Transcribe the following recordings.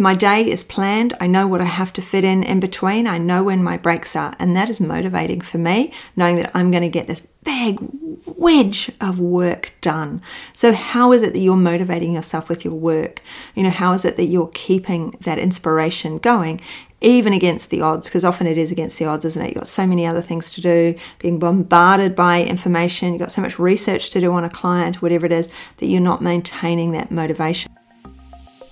My day is planned. I know what I have to fit in in between. I know when my breaks are. And that is motivating for me, knowing that I'm going to get this big wedge of work done. So, how is it that you're motivating yourself with your work? You know, how is it that you're keeping that inspiration going? Even against the odds, because often it is against the odds, isn't it? You've got so many other things to do, being bombarded by information, you've got so much research to do on a client, whatever it is, that you're not maintaining that motivation.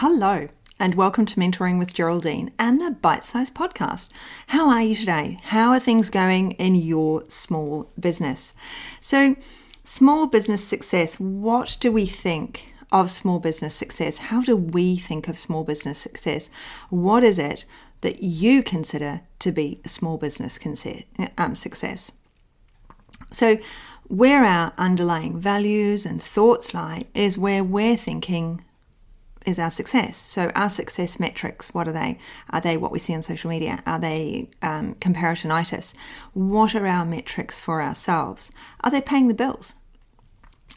Hello, and welcome to Mentoring with Geraldine and the Bite Size Podcast. How are you today? How are things going in your small business? So, small business success, what do we think of small business success? How do we think of small business success? What is it that you consider to be a small business um, success? So, where our underlying values and thoughts lie is where we're thinking is our success. So, our success metrics, what are they? Are they what we see on social media? Are they um, comparisonitis? What are our metrics for ourselves? Are they paying the bills?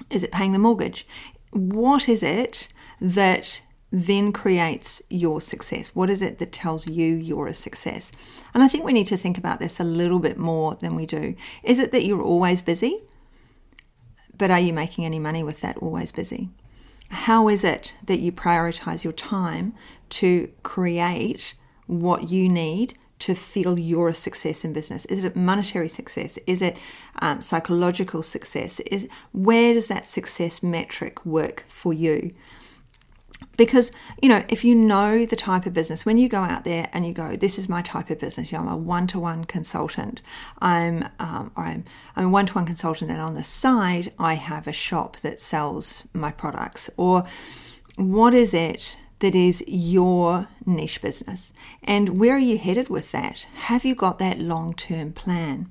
Is it paying the mortgage? What is it that then creates your success? What is it that tells you you're a success? And I think we need to think about this a little bit more than we do. Is it that you're always busy? But are you making any money with that always busy? How is it that you prioritize your time to create what you need to feel you're a success in business? Is it monetary success? Is it um, psychological success? Is where does that success metric work for you? Because you know if you know the type of business when you go out there and you go this is my type of business. You know i'm a one-to-one consultant. I'm um, I'm, I'm a one-to-one consultant and on the side i have a shop that sells my products. Or what is it that is your niche business? And where are you headed with that? Have you got that long-term plan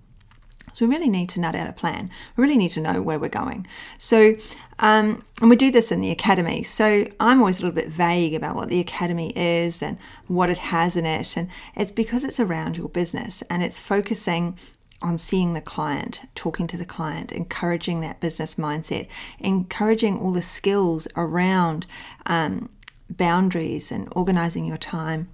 so we really need to nut out a plan. We really need to know where we're going. So, um, and we do this in the academy. So I'm always a little bit vague about what the academy is and what it has in it. And it's because it's around your business and it's focusing on seeing the client, talking to the client, encouraging that business mindset, encouraging all the skills around um, boundaries and organizing your time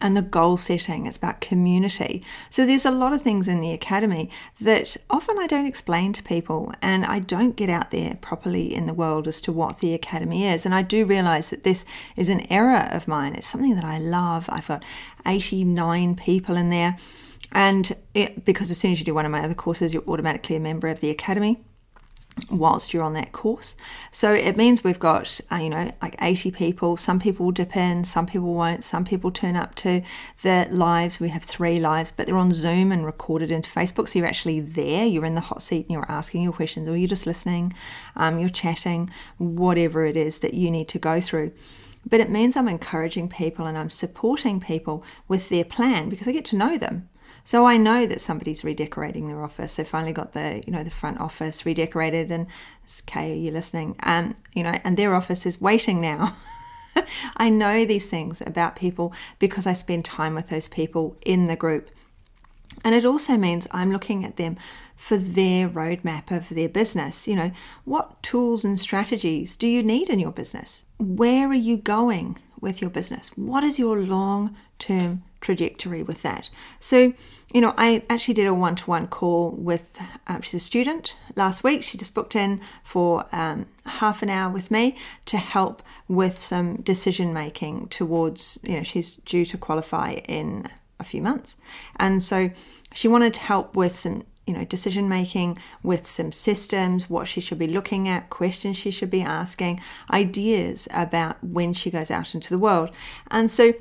and the goal setting. It's about community. So there's a lot of things in the academy that often I don't explain to people, and I don't get out there properly in the world as to what the academy is. And I do realize that this is an error of mine. It's something that I love. I've got 89 people in there. And it, because as soon as you do one of my other courses, you're automatically a member of the academy whilst you're on that course. So it means we've got, uh, you know, like 80 people. Some people will dip in, some people won't. Some people turn up to the lives. We have three lives, but they're on Zoom and recorded into Facebook. So you're actually there, you're in the hot seat and you're asking your questions, or you're just listening, um, you're chatting, whatever it is that you need to go through. But it means I'm encouraging people and I'm supporting people with their plan because I get to know them. So I know that somebody's redecorating their office. They finally got the, you know, the front office redecorated and Kay, are you listening? Um, you know, and their office is waiting now. I know these things about people because I spend time with those people in the group. And it also means I'm looking at them for their roadmap of their business. You know, what tools and strategies do you need in your business? Where are you going with your business? What is your long term trajectory with that? So, you know, I actually did a one to one call with, um, she's a student last week. She just booked in for um, half an hour with me to help with some decision making towards, you know, she's due to qualify in a few months. And so she wanted to help with some you know decision making with some systems what she should be looking at questions she should be asking ideas about when she goes out into the world and so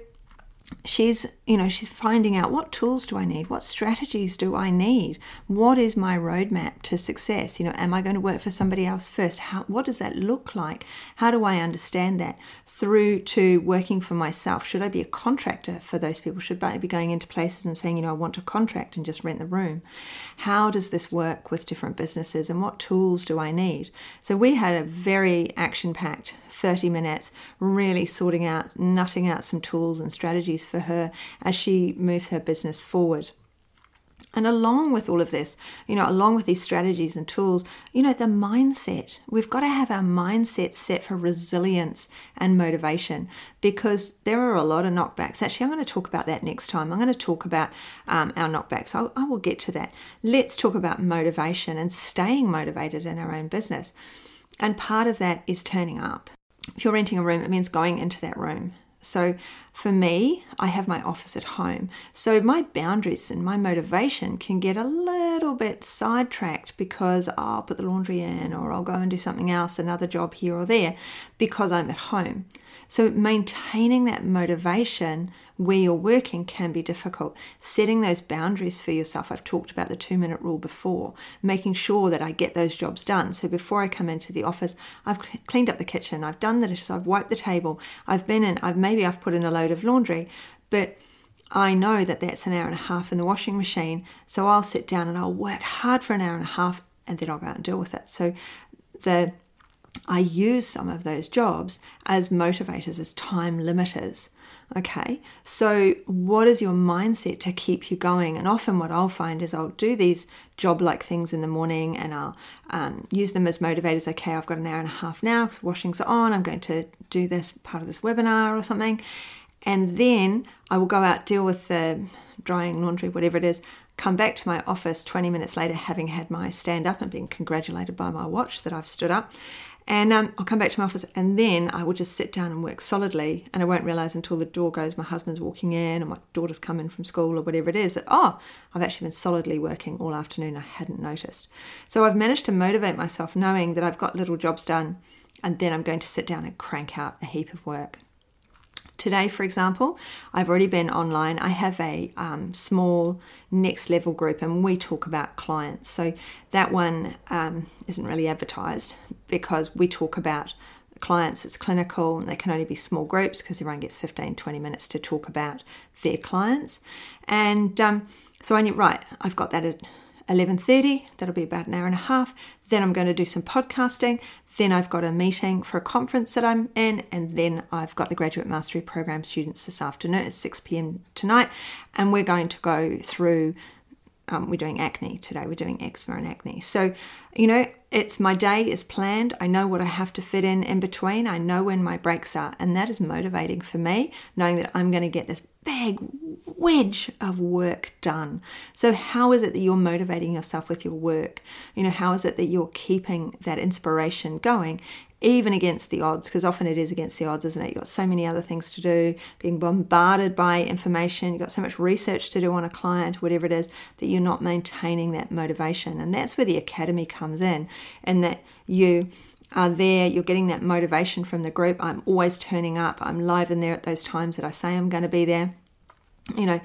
she's you know she's finding out what tools do i need? What strategies do i need? What is my roadmap to success? You know am i going to work for somebody else first? How what does that look like? How do i understand that through to working for myself? Should i be a contractor for those people? Should i be going into places and saying you know i want to contract and just rent the room? How does this work with different businesses and what tools do i need? So we had a very action packed 30 minutes really sorting out nutting out some tools and strategies opportunities for her as she moves her business forward. And along with all of this, you know, along with these strategies and tools, you know, the mindset. We've got to have our mindset set for resilience and motivation because there are a lot of knockbacks. Actually, I'm going to talk about that next time. I'm going to talk about um, our knockbacks. I'll, I will get to that. Let's talk about motivation and staying motivated in our own business. And part of that is turning up. If you're renting a room, it means going into that room so for me, I have my office at home. So my boundaries and my motivation can get a little bit sidetracked because I'll put the laundry in or I'll go and do something else, another job here or there, because I'm at home. So maintaining that motivation where you're working can be difficult. Setting those boundaries for yourself. I've talked about the two minute rule before, making sure that I get those jobs done. So before I come into the office, I've cleaned up the kitchen, I've done the dishes, I've wiped the table, I've been in, I've maybe I've put in a load of laundry, but I know that that's an hour and a half in the washing machine. So I'll sit down and I'll work hard for an hour and a half and then I'll go out and deal with it. So the I use some of those jobs as motivators, as time limiters. Okay, so what is your mindset to keep you going? And often, what I'll find is I'll do these job like things in the morning and I'll um, use them as motivators. Okay, I've got an hour and a half now because washings on. I'm going to do this part of this webinar or something. And then I will go out, deal with the drying laundry, whatever it is, come back to my office 20 minutes later, having had my stand up and being congratulated by my watch that I've stood up. And um, I'll come back to my office and then I will just sit down and work solidly. And I won't realize until the door goes, my husband's walking in or my daughter's come in from school or whatever it is, that, oh, I've actually been solidly working all afternoon. I hadn't noticed. So I've managed to motivate myself knowing that I've got little jobs done and then I'm going to sit down and crank out a heap of work. Today, for example, I've already been online. I have a um, small next level group and we talk about clients. So that one um, isn't really advertised because we talk about clients. It's clinical and they can only be small groups because everyone gets 15, 20 minutes to talk about their clients. And um, so I knew, right, I've got that at 11.30 that'll be about an hour and a half then i'm going to do some podcasting then I've got a meeting for a conference that I'm in, and then I've got the Graduate Mastery Program students this afternoon at 6 pm tonight, and we're going to go through. Um, we're doing acne today. We're doing eczema and acne. So, you know, it's my day is planned. I know what I have to fit in in between. I know when my breaks are, and that is motivating for me, knowing that I'm going to get this big wedge of work done. So, how is it that you're motivating yourself with your work? You know, how is it that you're keeping that inspiration going? Even against the odds, because often it is against the odds, isn't it? You've got so many other things to do, being bombarded by information, you've got so much research to do on a client, whatever it is, that you're not maintaining that motivation. And that's where the academy comes in, and that you are there, you're getting that motivation from the group. I'm always turning up, I'm live in there at those times that I say I'm going to be there you know,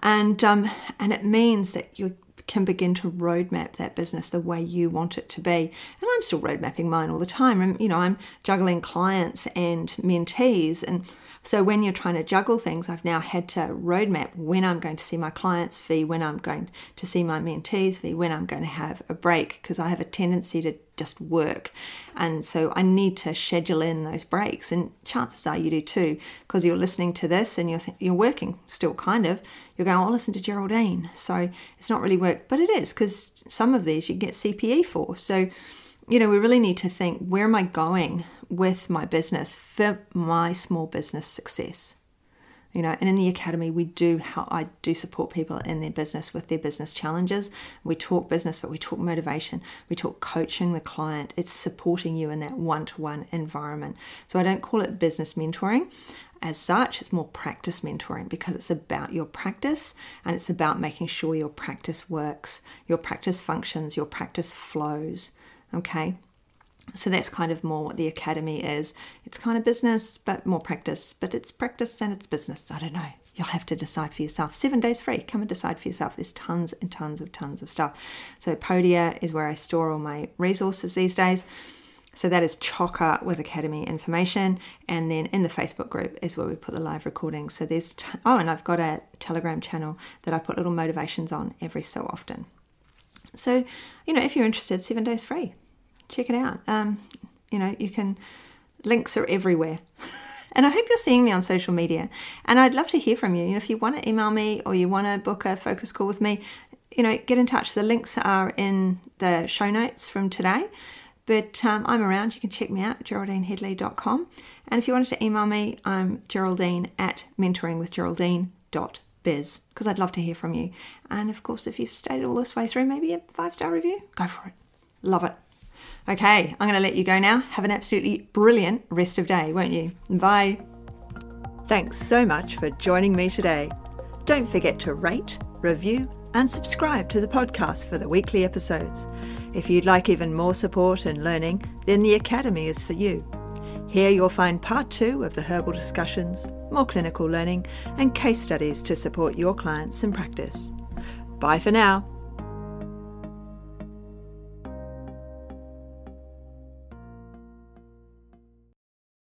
and um, and it means that you can begin to roadmap that business the way you want it to be. And I'm still road mapping mine all the time. And you know, I'm juggling clients and mentees, and so when you're trying to juggle things, I've now had to roadmap when I'm going to see my clients fee, when I'm going to see my mentees fee, when I'm going to have a break, because I have a tendency to just work. And so I need to schedule in those breaks. And chances are you do too, because you're listening to this and you're, th- you're working still kind of. You're going, I'll listen to Geraldine. So it's not really work, but it is because some of these you get CPE for. So, you know, we really need to think where am I going with my business for my small business success? You know, and in the academy, we do how I do support people in their business with their business challenges. We talk business, but we talk motivation. We talk coaching the client. It's supporting you in that one-to-one environment. So I don't call it business mentoring as such. It's more practice mentoring because it's about your practice and it's about making sure your practice works, your practice functions, your practice flows. Okay. So that's kind of more what the academy is. It's kind of business, but more practice. But it's practice and it's business. I don't know. You'll have to decide for yourself. Seven days free. Come and decide for yourself. There's tons and tons of tons of stuff. So Podia is where I store all my resources these days. So that is chocker with Academy information. And then in the Facebook group is where we put the live recordings. So there's, t- oh, and I've got a Telegram channel that I put little motivations on every so often. So, you know, if you're interested, seven days free. Check it out. Um, you know, you can, links are everywhere. And I hope you're seeing me on social media. And I'd love to hear from you. You know, if you want to email me or you want to book a focus call with me, you know, get in touch. The links are in the show notes from today. But um, I'm around. You can check me out, geraldineheadley.com. And if you wanted to email me, I'm geraldine at mentoringwithgeraldine.biz because I'd love to hear from you. And of course, if you've stayed all this way through, maybe a five star review, go for it. Love it. Okay, I'm going to let you go now. Have an absolutely brilliant rest of day, won't you? Bye. Thanks so much for joining me today. Don't forget to rate, review, and subscribe to the podcast for the weekly episodes. If you'd like even more support and learning, then the Academy is for you. Here you'll find part two of the herbal discussions, more clinical learning, and case studies to support your clients in practice. Bye for now.